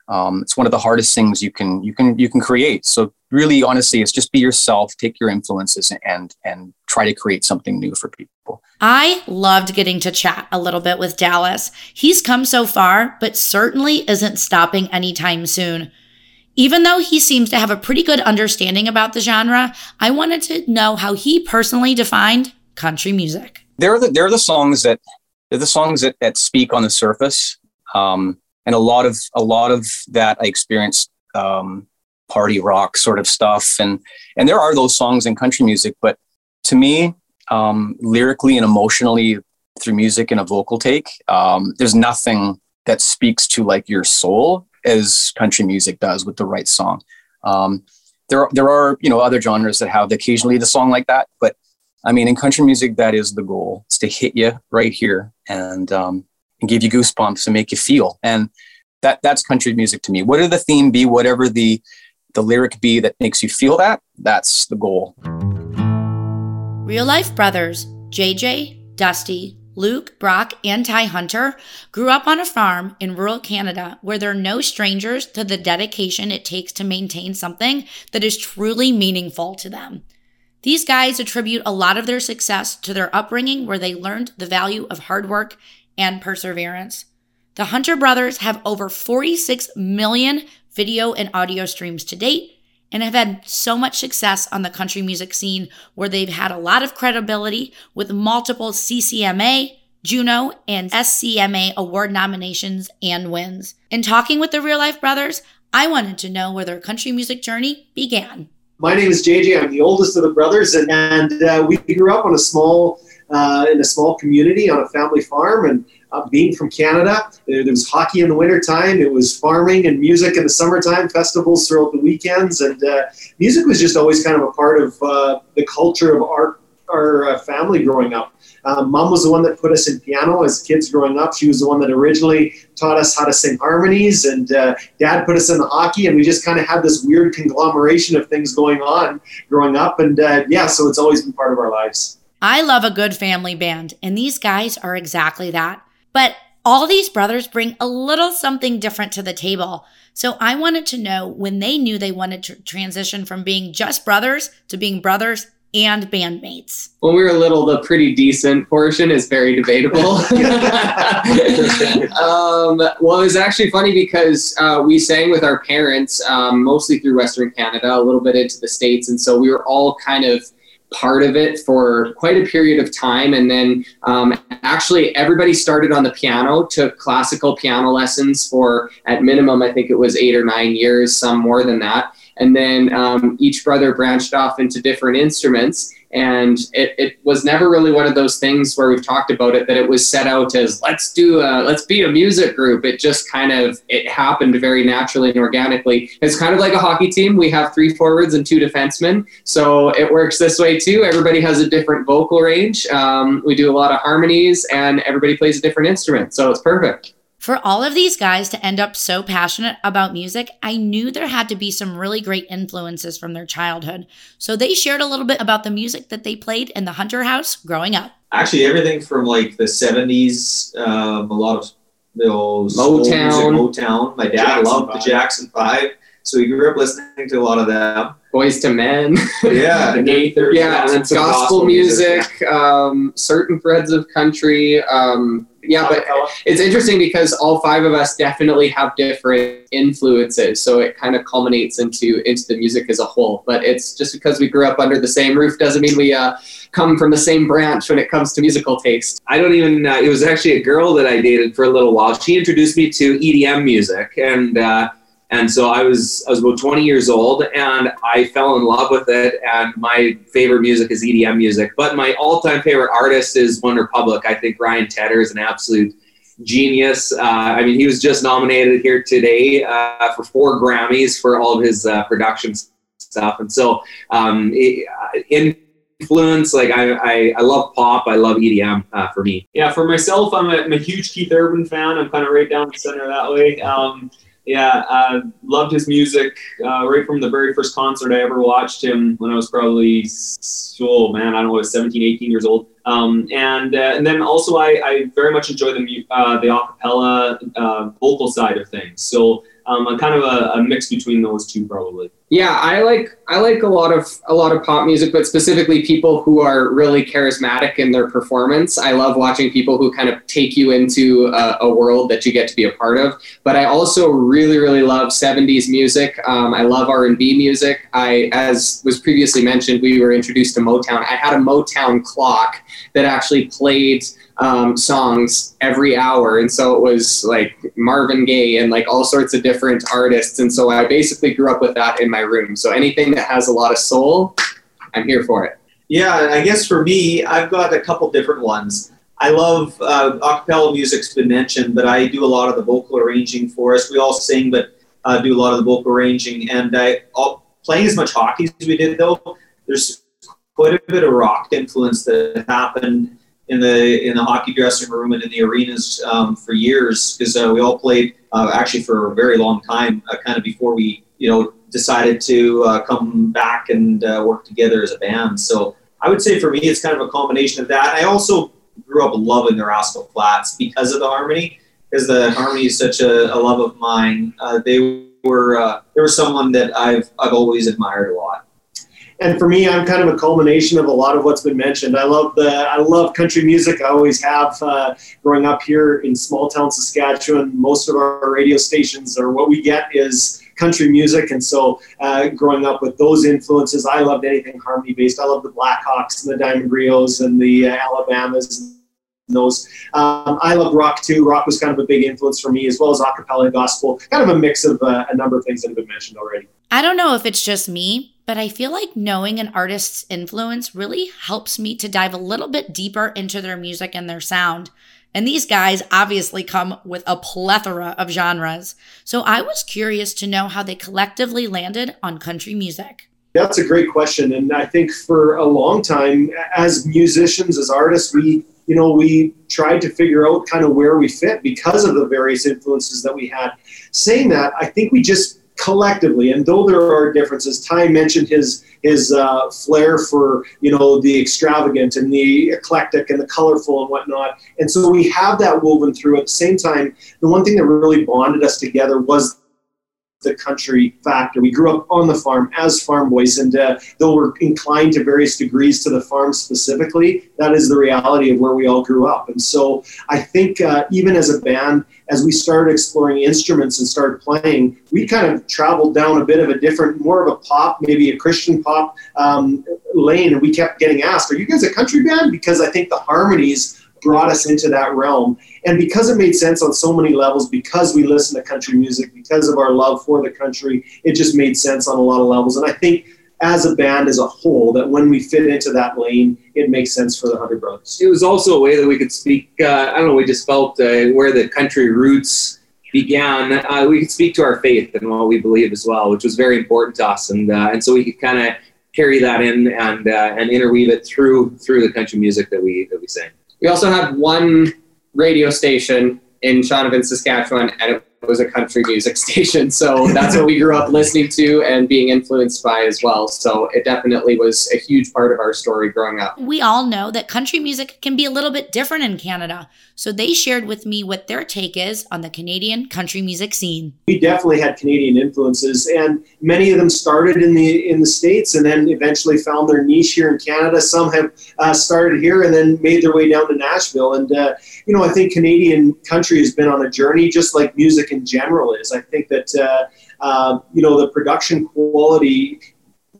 um, it's one of the hardest things you can you can you can create so really honestly it's just be yourself take your influences and and try to create something new for people i loved getting to chat a little bit with dallas he's come so far but certainly isn't stopping anytime soon even though he seems to have a pretty good understanding about the genre, I wanted to know how he personally defined country music. They're the, they're the songs that they're the songs that, that speak on the surface. Um, and a lot of a lot of that I experienced um, party rock sort of stuff. And and there are those songs in country music, but to me, um, lyrically and emotionally through music and a vocal take, um, there's nothing that speaks to like your soul as country music does with the right song. Um, there, there are you know other genres that have occasionally the song like that, but I mean in country music that is the goal: is to hit you right here and um, and give you goosebumps and make you feel. And that that's country music to me. Whatever the theme be, whatever the the lyric be that makes you feel that, that's the goal. Real life brothers, JJ, Dusty, Luke, Brock, and Ty Hunter grew up on a farm in rural Canada where they're no strangers to the dedication it takes to maintain something that is truly meaningful to them. These guys attribute a lot of their success to their upbringing where they learned the value of hard work and perseverance. The Hunter brothers have over 46 million video and audio streams to date and have had so much success on the country music scene where they've had a lot of credibility with multiple CCMA, Juno, and SCMA award nominations and wins. In talking with the Real Life Brothers, I wanted to know where their country music journey began. My name is JJ. I'm the oldest of the brothers, and, and uh, we grew up on a small uh, in a small community on a family farm. And uh, being from Canada, there, there was hockey in the wintertime, it was farming and music in the summertime, festivals throughout the weekends. And uh, music was just always kind of a part of uh, the culture of our, our uh, family growing up. Um, Mom was the one that put us in piano as kids growing up. She was the one that originally taught us how to sing harmonies, and uh, Dad put us in the hockey, and we just kind of had this weird conglomeration of things going on growing up. And uh, yeah, so it's always been part of our lives. I love a good family band, and these guys are exactly that. But all these brothers bring a little something different to the table. So I wanted to know when they knew they wanted to transition from being just brothers to being brothers and bandmates. When we were little, the pretty decent portion is very debatable. *laughs* *laughs* um, well, it was actually funny because uh, we sang with our parents, um, mostly through Western Canada, a little bit into the States. And so we were all kind of part of it for quite a period of time. And then um, actually, everybody started on the piano, took classical piano lessons for, at minimum, I think it was eight or nine years, some more than that. And then um, each brother branched off into different instruments. And it, it was never really one of those things where we've talked about it that it was set out as let's do a, let's be a music group. It just kind of it happened very naturally and organically. It's kind of like a hockey team. We have three forwards and two defensemen, so it works this way too. Everybody has a different vocal range. Um, we do a lot of harmonies, and everybody plays a different instrument, so it's perfect. For all of these guys to end up so passionate about music, I knew there had to be some really great influences from their childhood. So they shared a little bit about the music that they played in the Hunter house growing up. Actually, everything from like the 70s, um, a lot of those Motown. music, Motown. My dad Jackson loved Five. the Jackson Five, so he grew up listening to a lot of them. Boyz II Men. Yeah, *laughs* The Gaithers, yeah, lots and of then gospel, music, um, certain threads of country. Um, yeah, but it's interesting because all five of us definitely have different influences, so it kind of culminates into into the music as a whole. But it's just because we grew up under the same roof doesn't mean we uh, come from the same branch when it comes to musical taste. I don't even. Uh, it was actually a girl that I dated for a little while. She introduced me to EDM music, and uh, and so I was I was about 20 years old, and I fell in love with it. And my favorite music is EDM music, but my all-time favorite artist is OneRepublic. I think Ryan Tedder is an absolute genius. Uh, I mean, he was just nominated here today uh, for four Grammys for all of his uh, production stuff, and so um, influence. Like I, I, I love pop. I love EDM uh, for me. Yeah, for myself, I'm a, I'm a huge Keith Urban fan. I'm kind of right down the center that way. Um, yeah, uh, loved his music uh, right from the very first concert I ever watched him when I was probably, oh man, I don't know, I was 17, 18 years old. Um, and uh, and then also I, I very much enjoy the uh, the acapella uh, vocal side of things. So um, I'm kind of a, a mix between those two probably. Yeah, I like I like a lot of a lot of pop music, but specifically people who are really charismatic in their performance. I love watching people who kind of take you into a, a world that you get to be a part of. But I also really really love '70s music. Um, I love R&B music. I, as was previously mentioned, we were introduced to Motown. I had a Motown clock that actually played um, songs every hour. And so it was like Marvin Gaye and like all sorts of different artists. And so I basically grew up with that in my room. So anything that has a lot of soul, I'm here for it. Yeah, I guess for me, I've got a couple different ones. I love uh, acapella music's been mentioned, but I do a lot of the vocal arranging for us. We all sing, but uh, do a lot of the vocal arranging. And I, all, playing as much hockey as we did, though, there's quite a bit of rock influence that happened in the in the hockey dressing room and in the arenas um, for years because uh, we all played uh, actually for a very long time, uh, kind of before we you know decided to uh, come back and uh, work together as a band. So I would say for me, it's kind of a combination of that. I also grew up loving the Rascal Flatts because of the harmony, because the harmony is such a, a love of mine. Uh, they were uh, they were someone that I've I've always admired a lot. and for me, I'm kind of a culmination of a lot of what's been mentioned. I love the I love country music. I always have. Uh, growing up here in small town Saskatchewan, most of our radio stations or what we get is country music, and so uh, growing up with those influences, I loved anything harmony based. I loved the Blackhawks and the Diamond Rios and the uh, Alabamas. Those um, I love rock too. Rock was kind of a big influence for me, as well as acapella gospel. Kind of a mix of uh, a number of things that have been mentioned already. I don't know if it's just me, but I feel like knowing an artist's influence really helps me to dive a little bit deeper into their music and their sound. And these guys obviously come with a plethora of genres. So I was curious to know how they collectively landed on country music. That's a great question. And I think for a long time, as musicians, as artists, we you know, we tried to figure out kind of where we fit because of the various influences that we had. Saying that, I think we just collectively, and though there are differences, Ty mentioned his his uh, flair for you know the extravagant and the eclectic and the colorful and whatnot, and so we have that woven through. At the same time, the one thing that really bonded us together was the country factor. We grew up on the farm as farm boys, and uh, though we're inclined to various degrees to the farm specifically, that is the reality of where we all grew up. And so I think uh, even as a band, as we started exploring instruments and started playing, we kind of traveled down a bit of a different, more of a pop, maybe a Christian pop um, lane. And we kept getting asked, Are you guys a country band? Because I think the harmonies brought us into that realm. And because it made sense on so many levels, because we listen to country music, because of our love for the country, it just made sense on a lot of levels. And I think as a band as a whole, that when we fit into that lane, it makes sense for the Hunter Brothers. It was also a way that we could speak. Uh, I don't know. We just felt uh, where the country roots began. Uh, we could speak to our faith and what we believe as well, which was very important to us. And uh, and so we could kind of carry that in and uh, and interweave it through through the country music that we that we sing. We also have one radio station in Shaunavon, Saskatchewan, and it was a country music *laughs* station. So that's what we grew up listening to and being influenced by as well. So it definitely was a huge part of our story growing up. We all know that country music can be a little bit different in Canada. So they shared with me what their take is on the Canadian country music scene. We definitely had Canadian influences and many of them started in the in the states and then eventually found their niche here in Canada. Some have uh, started here and then made their way down to Nashville and uh, you know I think Canadian country has been on a journey just like music in general is. I think that uh, uh, you know the production quality.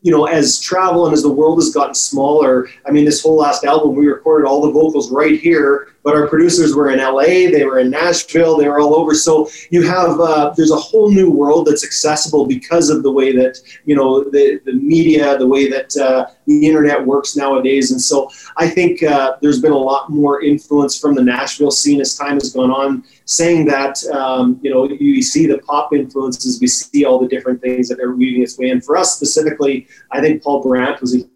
You know, as travel and as the world has gotten smaller, I mean, this whole last album, we recorded all the vocals right here but our producers were in LA, they were in Nashville, they were all over. So you have uh, there's a whole new world that's accessible because of the way that you know the the media, the way that uh, the internet works nowadays. And so I think uh, there's been a lot more influence from the Nashville scene as time has gone on. Saying that, um, you know, you see the pop influences, we see all the different things that are weaving its way in. For us specifically, I think Paul Brandt was a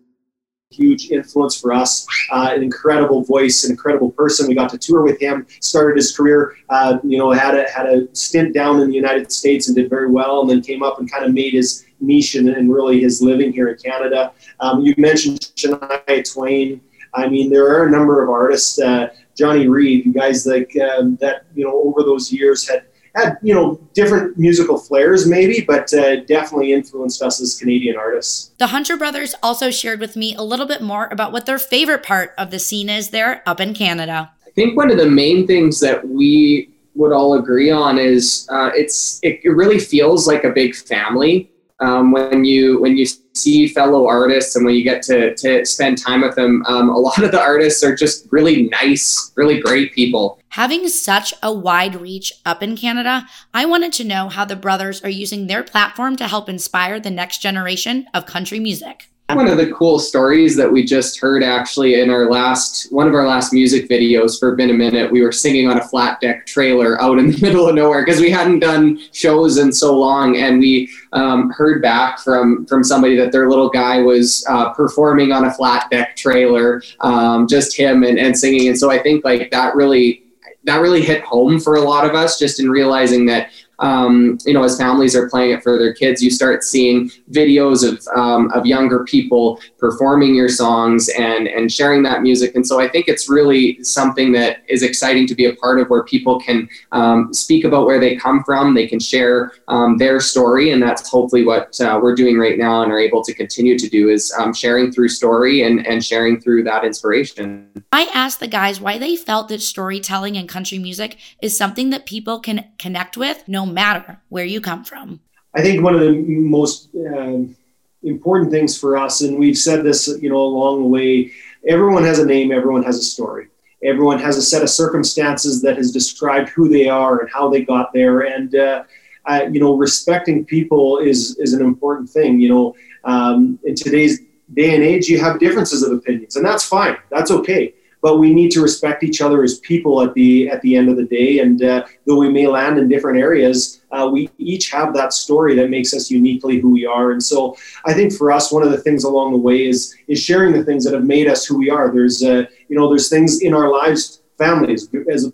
huge influence for us. Uh, an incredible voice, an incredible person. We got to tour with him. Started his career, uh, you know, had a had a stint down in the United States and did very well, and then came up and kind of made his niche and, and really his living here in Canada. Um, you mentioned Shania Twain. I mean, there are a number of artists. Uh, Johnny Reed, Reid, guys like um, that, you know, over those years had had you know different musical flares maybe but uh, definitely influenced us as canadian artists. The hunter brothers also shared with me a little bit more about what their favorite part of the scene is there up in canada. I think one of the main things that we would all agree on is uh, it's it, it really feels like a big family. Um, when you when you see fellow artists and when you get to, to spend time with them um, a lot of the artists are just really nice really great people. Having such a wide reach up in canada i wanted to know how the brothers are using their platform to help inspire the next generation of country music one of the cool stories that we just heard actually in our last one of our last music videos for Been a Minute, we were singing on a flat deck trailer out in the *laughs* middle of nowhere because we hadn't done shows in so long, and we um, heard back from from somebody that their little guy was uh, performing on a flat deck trailer, um, just him and, and singing, and so I think like that really that really hit home for a lot of us just in realizing that um, you know, as families are playing it for their kids, you start seeing videos of, um, of younger people performing your songs and, and sharing that music. And so I think it's really something that is exciting to be a part of where people can um, speak about where they come from, they can share um, their story. And that's hopefully what uh, we're doing right now and are able to continue to do is um, sharing through story and, and sharing through that inspiration. I asked the guys why they felt that storytelling and country music is something that people can connect with no matter where you come from. I think one of the most um, important things for us, and we've said this, you know, along the way, everyone has a name, everyone has a story. Everyone has a set of circumstances that has described who they are and how they got there. And, uh, uh, you know, respecting people is, is an important thing. You know, um, in today's day and age, you have differences of opinions, and that's fine. That's okay. But we need to respect each other as people at the at the end of the day. And uh, though we may land in different areas, uh, we each have that story that makes us uniquely who we are. And so, I think for us, one of the things along the way is is sharing the things that have made us who we are. There's uh, you know there's things in our lives families. As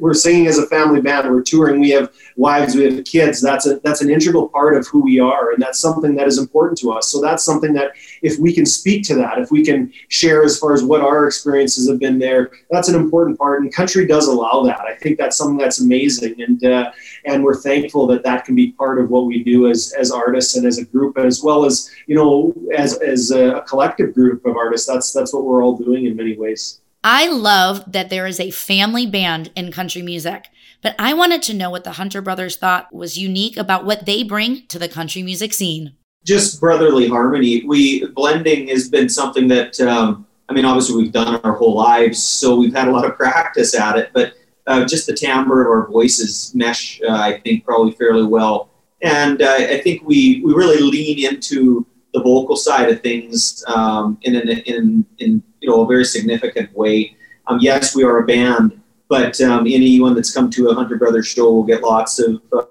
we're singing as a family band we're touring we have wives we have kids. That's a that's an integral part of who we are and that's something that is important to us. So that's something that if we can speak to that if we can share as far as what our experiences have been there that's an important part and country does allow that. I think that's something that's amazing and uh, and we're thankful that that can be part of what we do as as artists and as a group as well as you know as as a collective group of artists. That's that's what we're all doing in many ways I love that there is a family band in country music, but I wanted to know what the Hunter brothers thought was unique about what they bring to the country music scene. Just brotherly harmony. We blending has been something that um, I mean, obviously we've done our whole lives, so we've had a lot of practice at it. But uh, just the timbre of our voices mesh, uh, I think, probably fairly well. And uh, I think we we really lean into the vocal side of things um, in, an, in, in you know a very significant way. Um, yes, we are a band, but um, anyone that's come to a Hunter Brothers show will get lots of uh,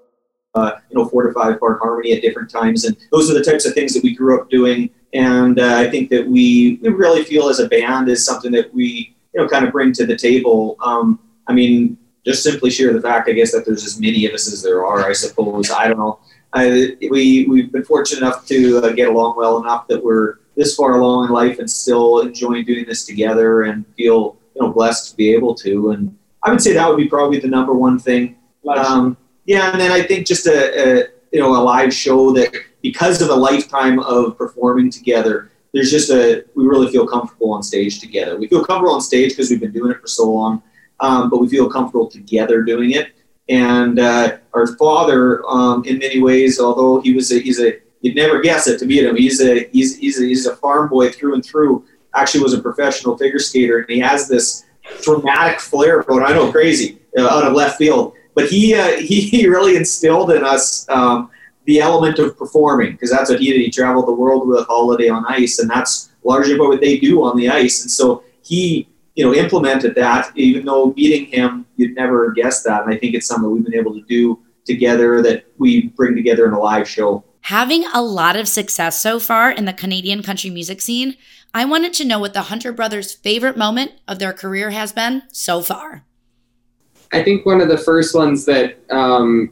uh, you know four to five part harmony at different times, and those are the types of things that we grew up doing. And uh, I think that we we really feel as a band is something that we you know kind of bring to the table. Um, I mean, just simply share the fact, I guess, that there's as many of us as there are. I suppose I don't know. I, we we've been fortunate enough to uh, get along well enough that we're this far along in life and still enjoying doing this together and feel you know blessed to be able to. And I would say that would be probably the number one thing. Um, yeah, and then I think just a, a you know a live show that because of a lifetime of performing together, there's just a we really feel comfortable on stage together. We feel comfortable on stage because we've been doing it for so long, um, but we feel comfortable together doing it. And uh, our father, um, in many ways, although he was a, he's a you'd never guess it to meet him. He's a he's he's a, he's a farm boy through and through. Actually, was a professional figure skater, and he has this dramatic flair going. I know, crazy uh, out of left field, but he uh, *laughs* he really instilled in us um, the element of performing because that's what he did. He traveled the world with Holiday on Ice, and that's largely what they do on the ice. And so he you know implemented that. Even though meeting him, you'd never guess that. And I think it's something we've been able to do together that we bring together in a live show. Having a lot of success so far in the Canadian country music scene, I wanted to know what the Hunter brothers' favorite moment of their career has been so far. I think one of the first ones that um,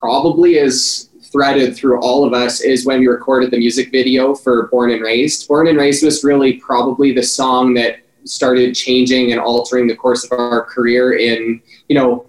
probably is threaded through all of us is when we recorded the music video for Born and Raised. Born and Raised was really probably the song that started changing and altering the course of our career in, you know,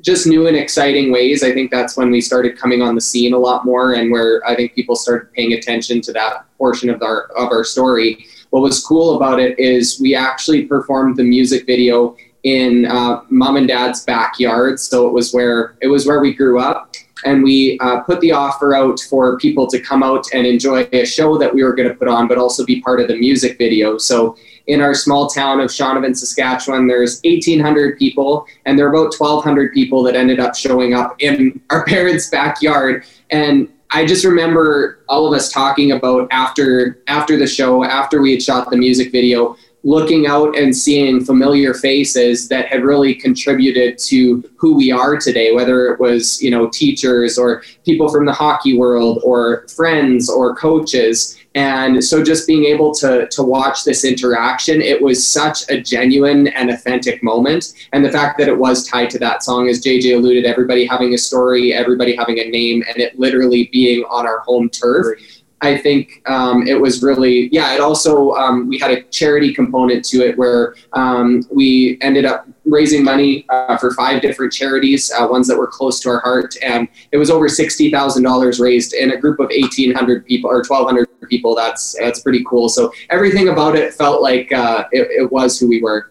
just new and exciting ways. I think that's when we started coming on the scene a lot more, and where I think people started paying attention to that portion of our of our story. What was cool about it is we actually performed the music video in uh, mom and dad's backyard. So it was where it was where we grew up, and we uh, put the offer out for people to come out and enjoy a show that we were going to put on, but also be part of the music video. So in our small town of Shaunavon, Saskatchewan, there's 1,800 people, and there are about 1,200 people that ended up showing up in *laughs* our parents' backyard. And I just remember all of us talking about after after the show, after we had shot the music video, looking out and seeing familiar faces that had really contributed to who we are today whether it was you know teachers or people from the hockey world or friends or coaches. And so just being able to to watch this interaction it was such a genuine and authentic moment. And the fact that it was tied to that song as jj alluded everybody having a story everybody having a name and it literally being on our home turf I think um, it was really, yeah, it also, um, we had a charity component to it where um, we ended up raising money uh, for five different charities, uh, ones that were close to our heart. And it was over $60,000 raised in a group of 1,800 people or 1,200 people. That's, that's pretty cool. So everything about it felt like uh, it, it was who we were.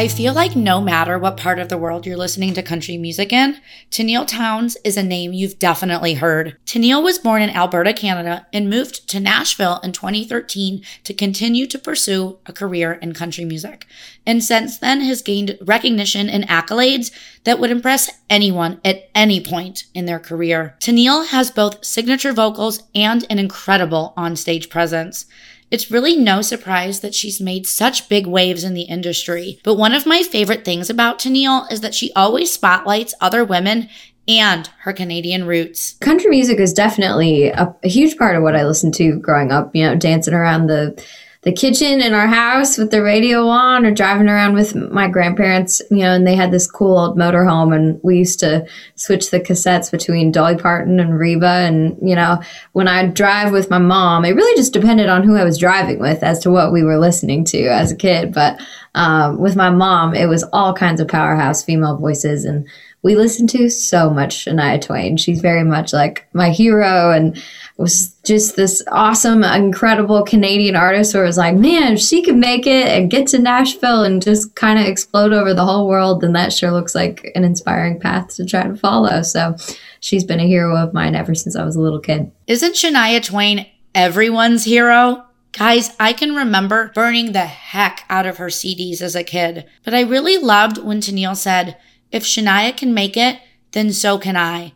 I feel like no matter what part of the world you're listening to country music in, Tenille Townes is a name you've definitely heard. Tenille was born in Alberta, Canada, and moved to Nashville in 2013 to continue to pursue a career in country music. And since then has gained recognition and accolades that would impress anyone at any point in their career. Tenille has both signature vocals and an incredible onstage presence. It's really no surprise that she's made such big waves in the industry. But one of my favorite things about Tenille is that she always spotlights other women and her Canadian roots. Country music is definitely a, a huge part of what I listened to growing up, you know, dancing around the the kitchen in our house with the radio on or driving around with my grandparents, you know, and they had this cool old motorhome and we used to switch the cassettes between Dolly Parton and Reba. And, you know, when I drive with my mom, it really just depended on who I was driving with as to what we were listening to as a kid. But um, with my mom, it was all kinds of powerhouse female voices and we listened to so much Shania Twain. She's very much like my hero and was just this awesome, incredible Canadian artist where it was like, man, if she could make it and get to Nashville and just kind of explode over the whole world, then that sure looks like an inspiring path to try to follow. So she's been a hero of mine ever since I was a little kid. Isn't Shania Twain everyone's hero? Guys, I can remember burning the heck out of her CDs as a kid, but I really loved when Tenille said, if Shania can make it, then so can I.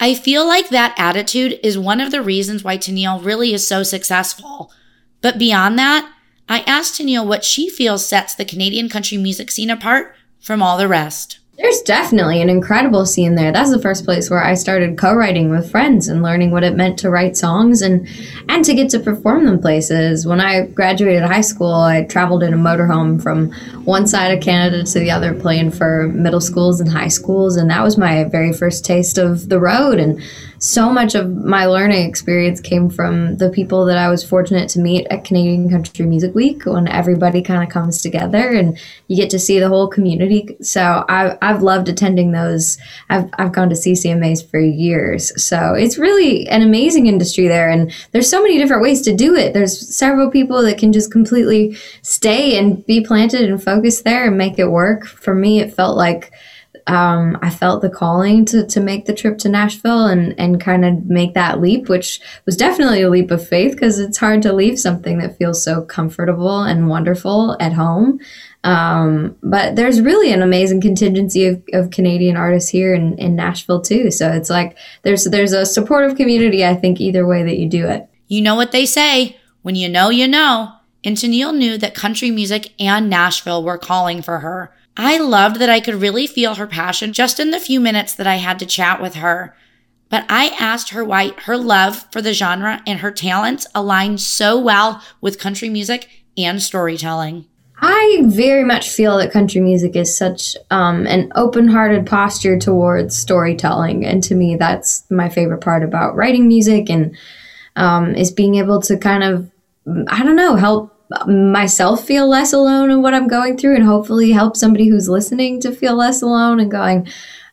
I feel like that attitude is one of the reasons why Tenille really is so successful. But beyond that, I asked Tenille what she feels sets the Canadian country music scene apart from all the rest. There's definitely an incredible scene there. That's the first place where I started co-writing with friends and learning what it meant to write songs and and to get to perform them places. When I graduated high school, I traveled in a motorhome from one side of Canada to the other playing for middle schools and high schools and that was my very first taste of the road and so much of my learning experience came from the people that I was fortunate to meet at Canadian Country Music Week when everybody kind of comes together and you get to see the whole community. So I, I've loved attending those. I've, I've gone to CCMAs for years. So it's really an amazing industry there. And there's so many different ways to do it. There's several people that can just completely stay and be planted and focus there and make it work. For me, it felt like um, I felt the calling to, to make the trip to Nashville and, and kind of make that leap, which was definitely a leap of faith because it's hard to leave something that feels so comfortable and wonderful at home. Um, but there's really an amazing contingency of, of Canadian artists here in, in Nashville too. So it's like there's there's a supportive community, I think, either way that you do it. You know what they say when you know, you know. And Tenille knew that country music and Nashville were calling for her. I loved that I could really feel her passion just in the few minutes that I had to chat with her. But I asked her why her love for the genre and her talents aligned so well with country music and storytelling. I very much feel that country music is such um, an open hearted posture towards storytelling. And to me, that's my favorite part about writing music and um, is being able to kind of, I don't know, help myself feel less alone in what I'm going through and hopefully help somebody who's listening to feel less alone and going,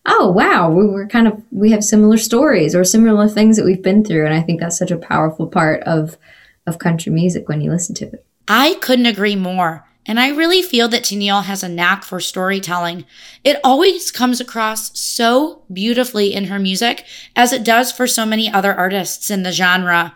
oh, wow, we are kind of, we have similar stories or similar things that we've been through. And I think that's such a powerful part of, of country music when you listen to it. I couldn't agree more. And I really feel that Tenille has a knack for storytelling. It always comes across so beautifully in her music, as it does for so many other artists in the genre.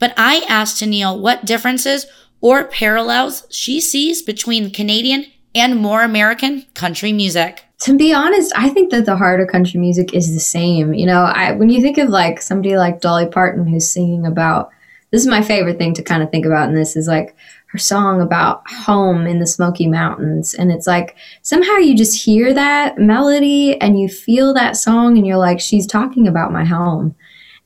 But I asked Tenille what differences or parallels she sees between Canadian and more American country music. To be honest, I think that the heart of country music is the same. You know, I, when you think of like somebody like Dolly Parton who's singing about this is my favorite thing to kind of think about in this is like her song about home in the Smoky Mountains. And it's like somehow you just hear that melody and you feel that song and you're like, she's talking about my home.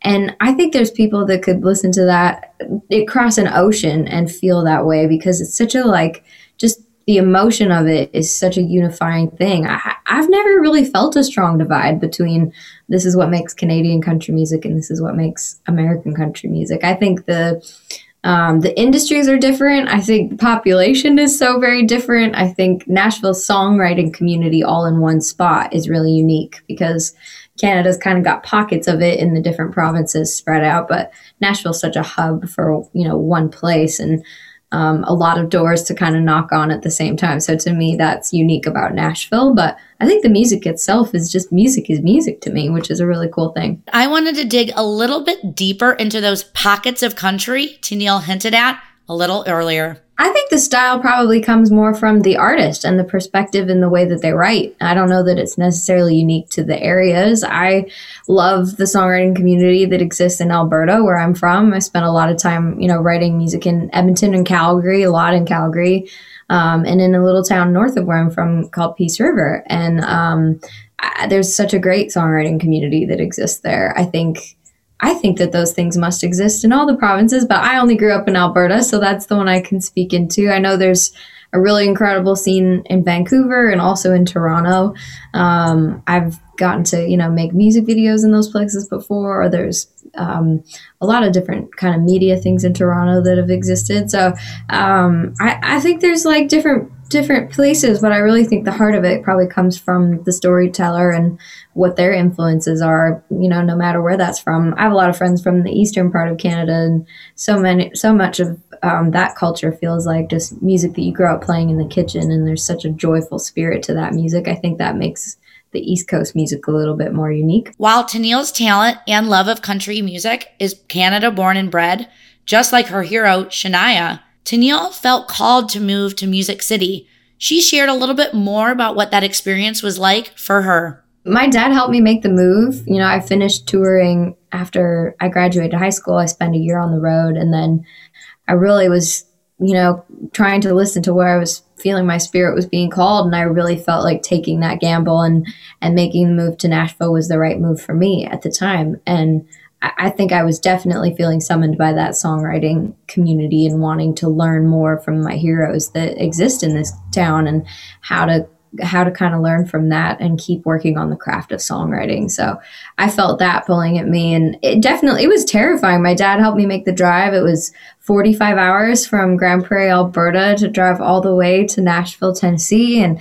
And I think there's people that could listen to that it cross an ocean and feel that way because it's such a like just the emotion of it is such a unifying thing. I, I've never really felt a strong divide between this is what makes Canadian country music and this is what makes American country music. I think the um, the industries are different. I think the population is so very different. I think Nashville's songwriting community all in one spot is really unique because Canada's kind of got pockets of it in the different provinces spread out, but Nashville's such a hub for you know one place, and um, a lot of doors to kind of knock on at the same time. So to me, that's unique about Nashville. But I think the music itself is just music is music to me, which is a really cool thing. I wanted to dig a little bit deeper into those pockets of country Tenille hinted at a little earlier. I think the style probably comes more from the artist and the perspective and the way that they write. I don't know that it's necessarily unique to the areas. I love the songwriting community that exists in Alberta, where I'm from. I spent a lot of time, you know, writing music in Edmonton and Calgary, a lot in Calgary, um, and in a little town north of where I'm from called Peace River. And um, I, there's such a great songwriting community that exists there. I think I think that those things must exist in all the provinces, but I only grew up in Alberta, so that's the one I can speak into. I know there's a really incredible scene in Vancouver and also in Toronto. Um, I've gotten to you know make music videos in those places before. Or there's um, a lot of different kind of media things in Toronto that have existed. So um, I, I think there's like different different places, but I really think the heart of it probably comes from the storyteller and what their influences are, you know, no matter where that's from. I have a lot of friends from the eastern part of Canada, and so many, so much of um, that culture feels like just music that you grow up playing in the kitchen, and there's such a joyful spirit to that music. I think that makes the East Coast music a little bit more unique. While Tenille's talent and love of country music is Canada born and bred, just like her hero, Shania, Tenille felt called to move to Music City. She shared a little bit more about what that experience was like for her. My dad helped me make the move. You know, I finished touring after I graduated high school. I spent a year on the road and then I really was, you know, trying to listen to where I was feeling my spirit was being called and I really felt like taking that gamble and and making the move to Nashville was the right move for me at the time. And I think I was definitely feeling summoned by that songwriting community and wanting to learn more from my heroes that exist in this town and how to how to kind of learn from that and keep working on the craft of songwriting. So I felt that pulling at me and it definitely it was terrifying. My dad helped me make the drive. It was 45 hours from Grande Prairie, Alberta to drive all the way to Nashville, Tennessee and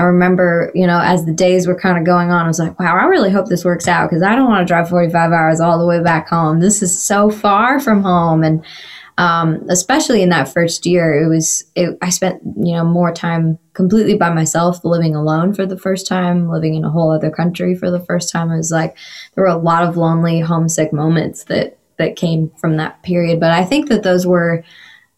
I remember, you know, as the days were kind of going on, I was like, wow, I really hope this works out because I don't want to drive 45 hours all the way back home. This is so far from home. And um, especially in that first year, it was, it, I spent, you know, more time completely by myself, living alone for the first time, living in a whole other country for the first time. It was like, there were a lot of lonely, homesick moments that, that came from that period. But I think that those were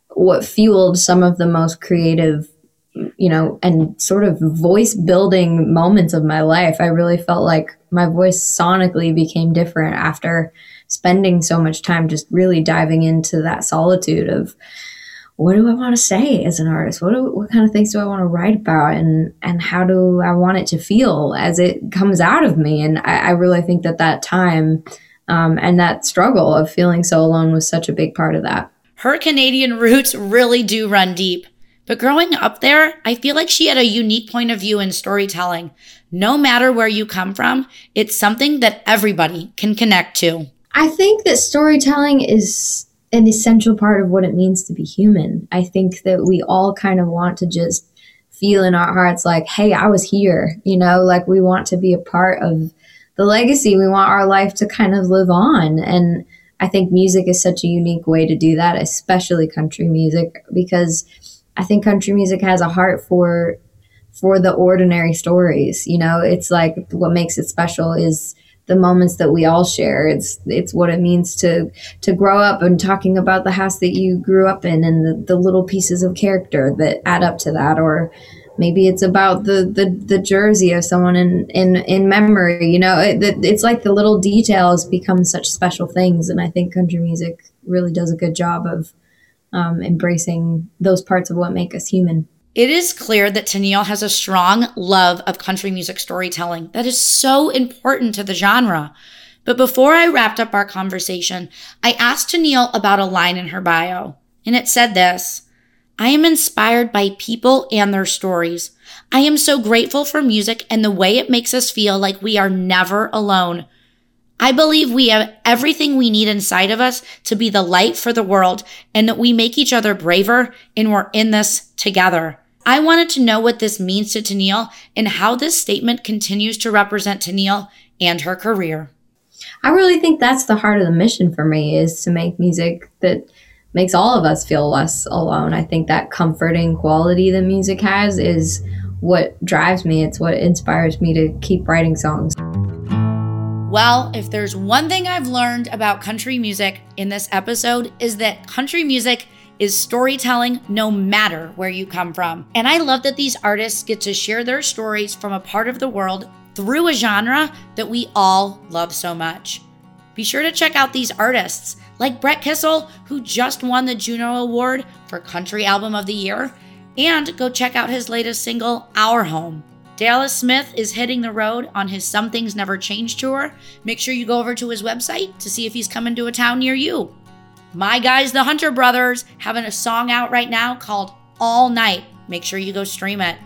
what fueled some of the most creative you know, and sort of voice building moments of my life. I really felt like my voice sonically became different after spending so much time just really diving into that solitude of what do I want to say as an artist? What do, what kind of things do I want to write about, and and how do I want it to feel as it comes out of me? And I, I really think that that time um, and that struggle of feeling so alone was such a big part of that. Her Canadian roots really do run deep. But growing up there, I feel like she had a unique point of view in storytelling. No matter where you come from, it's something that everybody can connect to. I think that storytelling is an essential part of what it means to be human. I think that we all kind of want to just feel in our hearts like, hey, I was here, you know, like we want to be a part of the legacy. We want our life to kind of live on. And I think music is such a unique way to do that, especially country music, because I think country music has a heart for for the ordinary stories. You know, it's like what makes it special is the moments that we all share. It's it's what it means to to grow up and talking about the house that you grew up in and the, the little pieces of character that add up to that or maybe it's about the the, the jersey of someone in in in memory you know it, it's like the little details become such special things and i think country music really does a good job of um, embracing those parts of what make us human. It is clear that Tenille has a strong love of country music storytelling that is so important to the genre. But before I wrapped up our conversation, I asked Tenille about a line in her bio, and it said this I am inspired by people and their stories. I am so grateful for music and the way it makes us feel like we are never alone. I believe we have everything we need inside of us to be the light for the world and that we make each other braver and we're in this together. I wanted to know what this means to Tenille and how this statement continues to represent Tenille and her career. I really think that's the heart of the mission for me is to make music that makes all of us feel less alone. I think that comforting quality that music has is what drives me. It's what inspires me to keep writing songs. Well, if there's one thing I've learned about country music in this episode is that country music is storytelling no matter where you come from. And I love that these artists get to share their stories from a part of the world through a genre that we all love so much. Be sure to check out these artists like Brett Kissel, who just won the Juno Award for Country Album of the Year, and go check out his latest single, Our Home. Dallas Smith is hitting the road on his Some Things Never Change tour. Make sure you go over to his website to see if he's coming to a town near you. My guys, the Hunter Brothers, having a song out right now called All Night. Make sure you go stream it.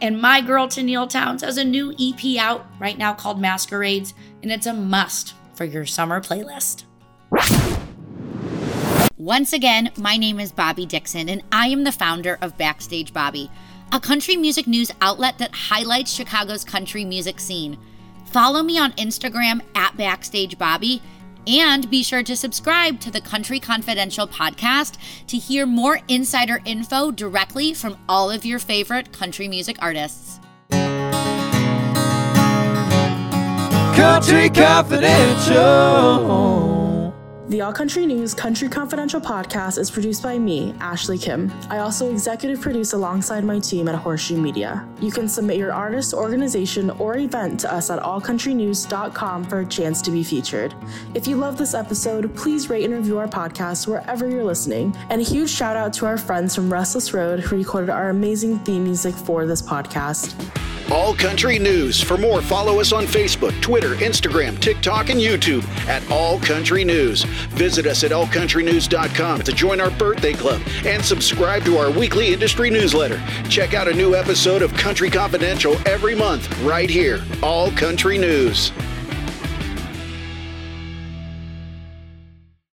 And my girl Tenille Townes has a new EP out right now called Masquerades, and it's a must for your summer playlist. Once again, my name is Bobby Dixon, and I am the founder of Backstage Bobby a country music news outlet that highlights Chicago's country music scene. Follow me on Instagram at Backstage Bobby and be sure to subscribe to the Country Confidential podcast to hear more insider info directly from all of your favorite country music artists. Country Confidential. The All Country News Country Confidential podcast is produced by me, Ashley Kim. I also executive produce alongside my team at Horseshoe Media. You can submit your artist, organization, or event to us at allcountrynews.com for a chance to be featured. If you love this episode, please rate and review our podcast wherever you're listening. And a huge shout out to our friends from Restless Road who recorded our amazing theme music for this podcast. All Country News. For more, follow us on Facebook, Twitter, Instagram, TikTok, and YouTube at All Country News. Visit us at allcountrynews.com to join our birthday club and subscribe to our weekly industry newsletter. Check out a new episode of Country Confidential every month right here, All Country News.